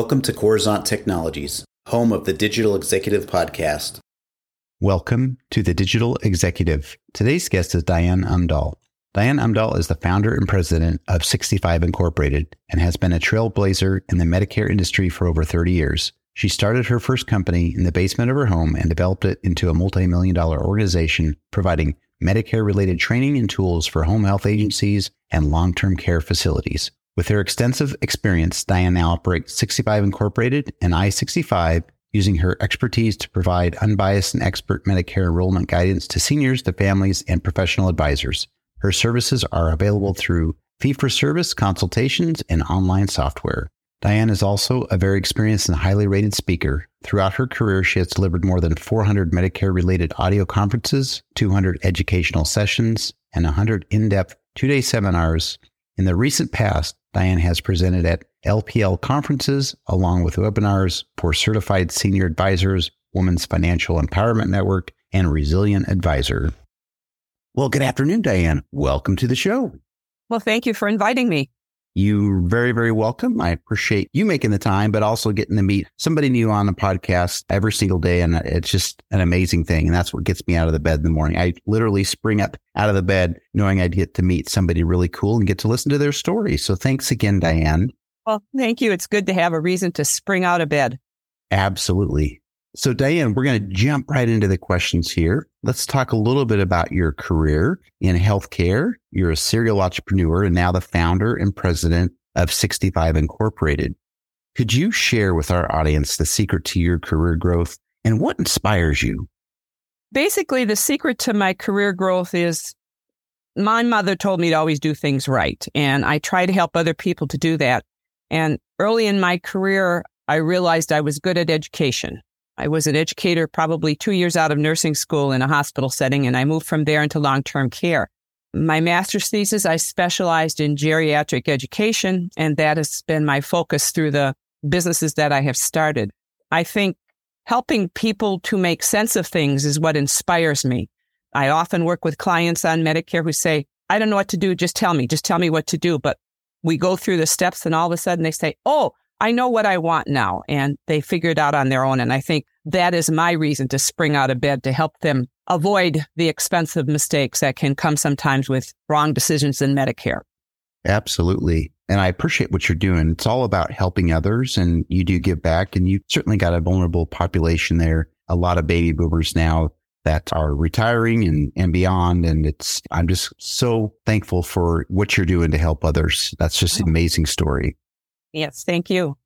Welcome to Coruzant Technologies, home of the Digital Executive Podcast. Welcome to the Digital Executive. Today's guest is Diane Omdahl. Diane Omdahl is the founder and president of 65 Incorporated and has been a trailblazer in the Medicare industry for over 30 years. She started her first company in the basement of her home and developed it into a multi million dollar organization providing Medicare related training and tools for home health agencies and long term care facilities. With her extensive experience, Diane operates 65 Incorporated and i65, using her expertise to provide unbiased and expert Medicare enrollment guidance to seniors, to families, and professional advisors. Her services are available through fee for service consultations and online software. Diane is also a very experienced and highly rated speaker. Throughout her career, she has delivered more than 400 Medicare related audio conferences, 200 educational sessions, and 100 in depth two day seminars. In the recent past, Diane has presented at LPL conferences along with webinars for certified senior advisors, Women's Financial Empowerment Network, and Resilient Advisor. Well, good afternoon, Diane. Welcome to the show. Well, thank you for inviting me. You're very, very welcome. I appreciate you making the time, but also getting to meet somebody new on the podcast every single day. And it's just an amazing thing. And that's what gets me out of the bed in the morning. I literally spring up out of the bed knowing I'd get to meet somebody really cool and get to listen to their story. So thanks again, Diane. Well, thank you. It's good to have a reason to spring out of bed. Absolutely. So, Diane, we're going to jump right into the questions here. Let's talk a little bit about your career in healthcare. You're a serial entrepreneur and now the founder and president of 65 Incorporated. Could you share with our audience the secret to your career growth and what inspires you? Basically, the secret to my career growth is my mother told me to always do things right. And I try to help other people to do that. And early in my career, I realized I was good at education. I was an educator probably two years out of nursing school in a hospital setting, and I moved from there into long term care. My master's thesis, I specialized in geriatric education, and that has been my focus through the businesses that I have started. I think helping people to make sense of things is what inspires me. I often work with clients on Medicare who say, I don't know what to do. Just tell me, just tell me what to do. But we go through the steps and all of a sudden they say, Oh, I know what I want now. And they figure it out on their own. And I think that is my reason to spring out of bed to help them avoid the expensive mistakes that can come sometimes with wrong decisions in Medicare. Absolutely. And I appreciate what you're doing. It's all about helping others and you do give back and you certainly got a vulnerable population there. A lot of baby boomers now that are retiring and, and beyond. And it's, I'm just so thankful for what you're doing to help others. That's just an amazing story. Yes, thank you.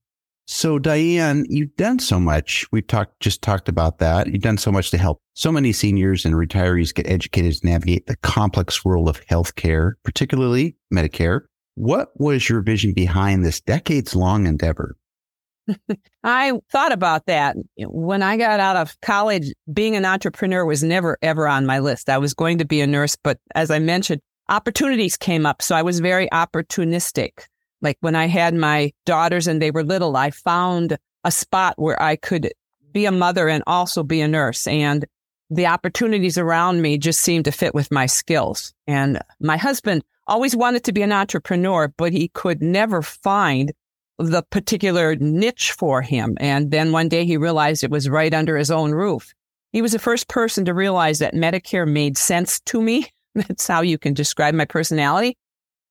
So Diane, you've done so much. We've talked just talked about that. You've done so much to help so many seniors and retirees get educated to navigate the complex world of healthcare, particularly Medicare. What was your vision behind this decades long endeavor? I thought about that when I got out of college. Being an entrepreneur was never ever on my list. I was going to be a nurse, but as I mentioned, opportunities came up. So I was very opportunistic. Like when I had my daughters and they were little, I found a spot where I could be a mother and also be a nurse. And the opportunities around me just seemed to fit with my skills. And my husband always wanted to be an entrepreneur, but he could never find the particular niche for him. And then one day he realized it was right under his own roof. He was the first person to realize that Medicare made sense to me. That's how you can describe my personality.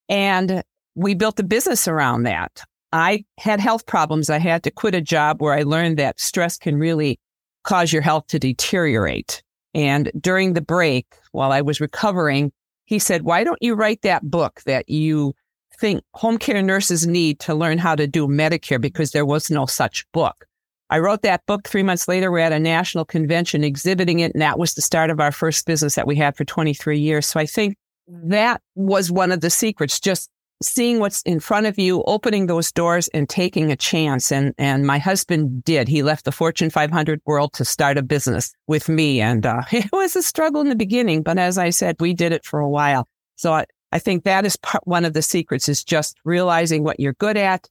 And we built a business around that. I had health problems. I had to quit a job where I learned that stress can really cause your health to deteriorate. And during the break, while I was recovering, he said, Why don't you write that book that you think home care nurses need to learn how to do Medicare? Because there was no such book. I wrote that book three months later. We're at a national convention exhibiting it, and that was the start of our first business that we had for 23 years. So I think that was one of the secrets, just seeing what's in front of you, opening those doors and taking a chance. And, and my husband did. He left the Fortune 500 world to start a business with me. And uh, it was a struggle in the beginning, but as I said, we did it for a while. So I, I think that is part, one of the secrets is just realizing what you're good at,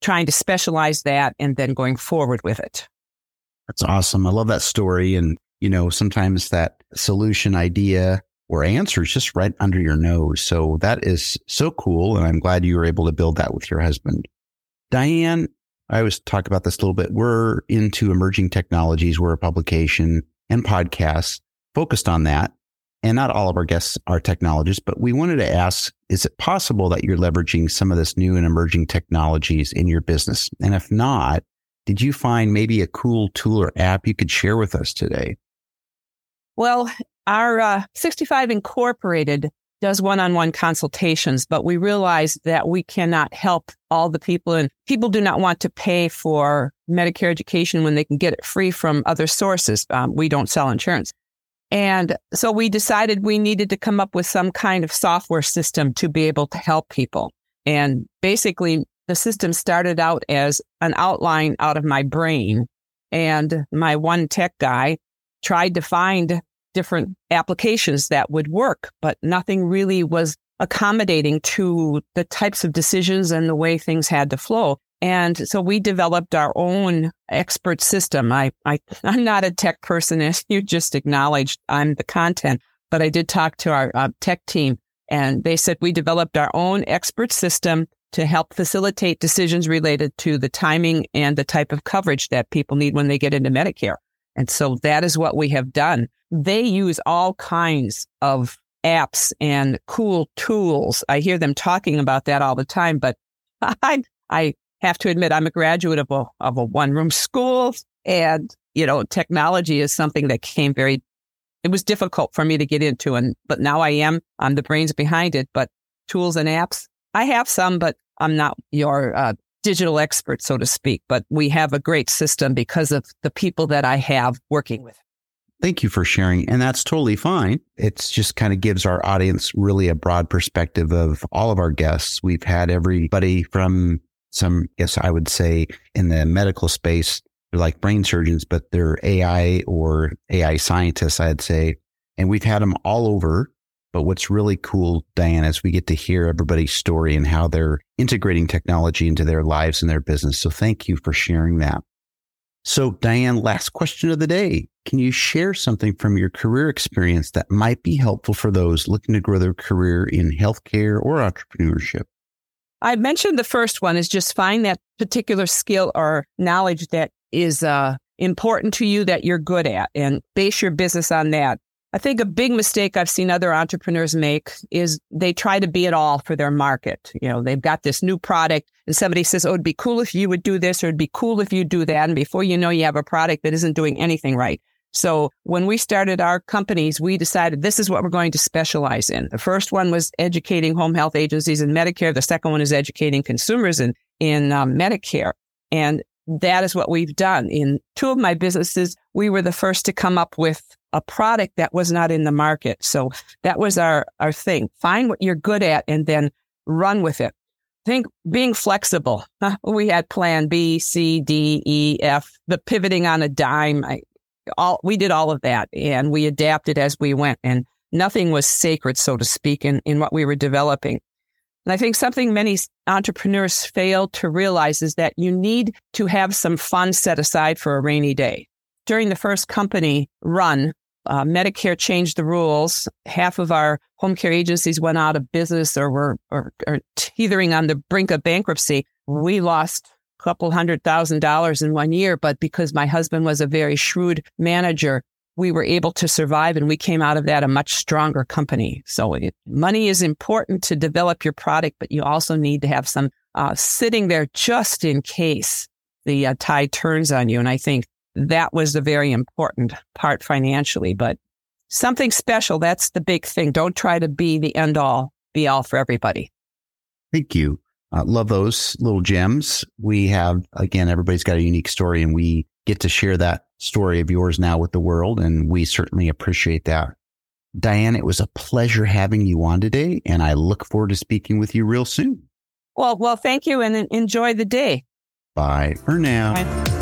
trying to specialize that, and then going forward with it. That's awesome. I love that story. And, you know, sometimes that solution idea or answers just right under your nose. So that is so cool. And I'm glad you were able to build that with your husband. Diane, I always talk about this a little bit. We're into emerging technologies. We're a publication and podcasts focused on that. And not all of our guests are technologists, but we wanted to ask is it possible that you're leveraging some of this new and emerging technologies in your business? And if not, did you find maybe a cool tool or app you could share with us today? Well, our uh, 65 Incorporated does one-on-one consultations, but we realize that we cannot help all the people and people do not want to pay for Medicare education when they can get it free from other sources. Um, we don't sell insurance. And so we decided we needed to come up with some kind of software system to be able to help people. And basically the system started out as an outline out of my brain and my one tech guy tried to find different applications that would work, but nothing really was accommodating to the types of decisions and the way things had to flow. And so we developed our own expert system. I, I, I'm not a tech person, as you just acknowledged. I'm the content, but I did talk to our uh, tech team and they said we developed our own expert system to help facilitate decisions related to the timing and the type of coverage that people need when they get into Medicare. And so that is what we have done. They use all kinds of apps and cool tools. I hear them talking about that all the time, but I, I have to admit I'm a graduate of a, of a one room school and, you know, technology is something that came very, it was difficult for me to get into. And, but now I am, I'm the brains behind it, but tools and apps, I have some, but I'm not your uh, digital expert, so to speak, but we have a great system because of the people that I have working with. Thank you for sharing. And that's totally fine. It's just kind of gives our audience really a broad perspective of all of our guests. We've had everybody from some, yes, I would say in the medical space, they're like brain surgeons, but they're AI or AI scientists, I'd say. And we've had them all over but what's really cool, Diane, is we get to hear everybody's story and how they're integrating technology into their lives and their business. So thank you for sharing that. So, Diane, last question of the day. Can you share something from your career experience that might be helpful for those looking to grow their career in healthcare or entrepreneurship? I mentioned the first one is just find that particular skill or knowledge that is uh, important to you that you're good at and base your business on that. I think a big mistake I've seen other entrepreneurs make is they try to be it all for their market. You know, they've got this new product and somebody says, Oh, it'd be cool if you would do this or it'd be cool if you do that. And before you know, you have a product that isn't doing anything right. So when we started our companies, we decided this is what we're going to specialize in. The first one was educating home health agencies in Medicare. The second one is educating consumers in, in um, Medicare. And that is what we've done. In two of my businesses, we were the first to come up with a product that was not in the market. So that was our, our thing. Find what you're good at and then run with it. Think being flexible. We had plan B, C, D, E, F, the pivoting on a dime. I, all, we did all of that and we adapted as we went and nothing was sacred, so to speak, in, in what we were developing. And I think something many entrepreneurs fail to realize is that you need to have some funds set aside for a rainy day. During the first company run, uh, Medicare changed the rules. Half of our home care agencies went out of business or were or, or teetering on the brink of bankruptcy. We lost a couple hundred thousand dollars in one year, but because my husband was a very shrewd manager, we were able to survive and we came out of that a much stronger company. So it, money is important to develop your product, but you also need to have some uh, sitting there just in case the uh, tide turns on you. And I think that was the very important part financially, but something special. That's the big thing. Don't try to be the end all be all for everybody. Thank you. Uh, love those little gems. We have, again, everybody's got a unique story and we get to share that story of yours now with the world. And we certainly appreciate that. Diane, it was a pleasure having you on today. And I look forward to speaking with you real soon. Well, well, thank you and enjoy the day. Bye for now. Bye.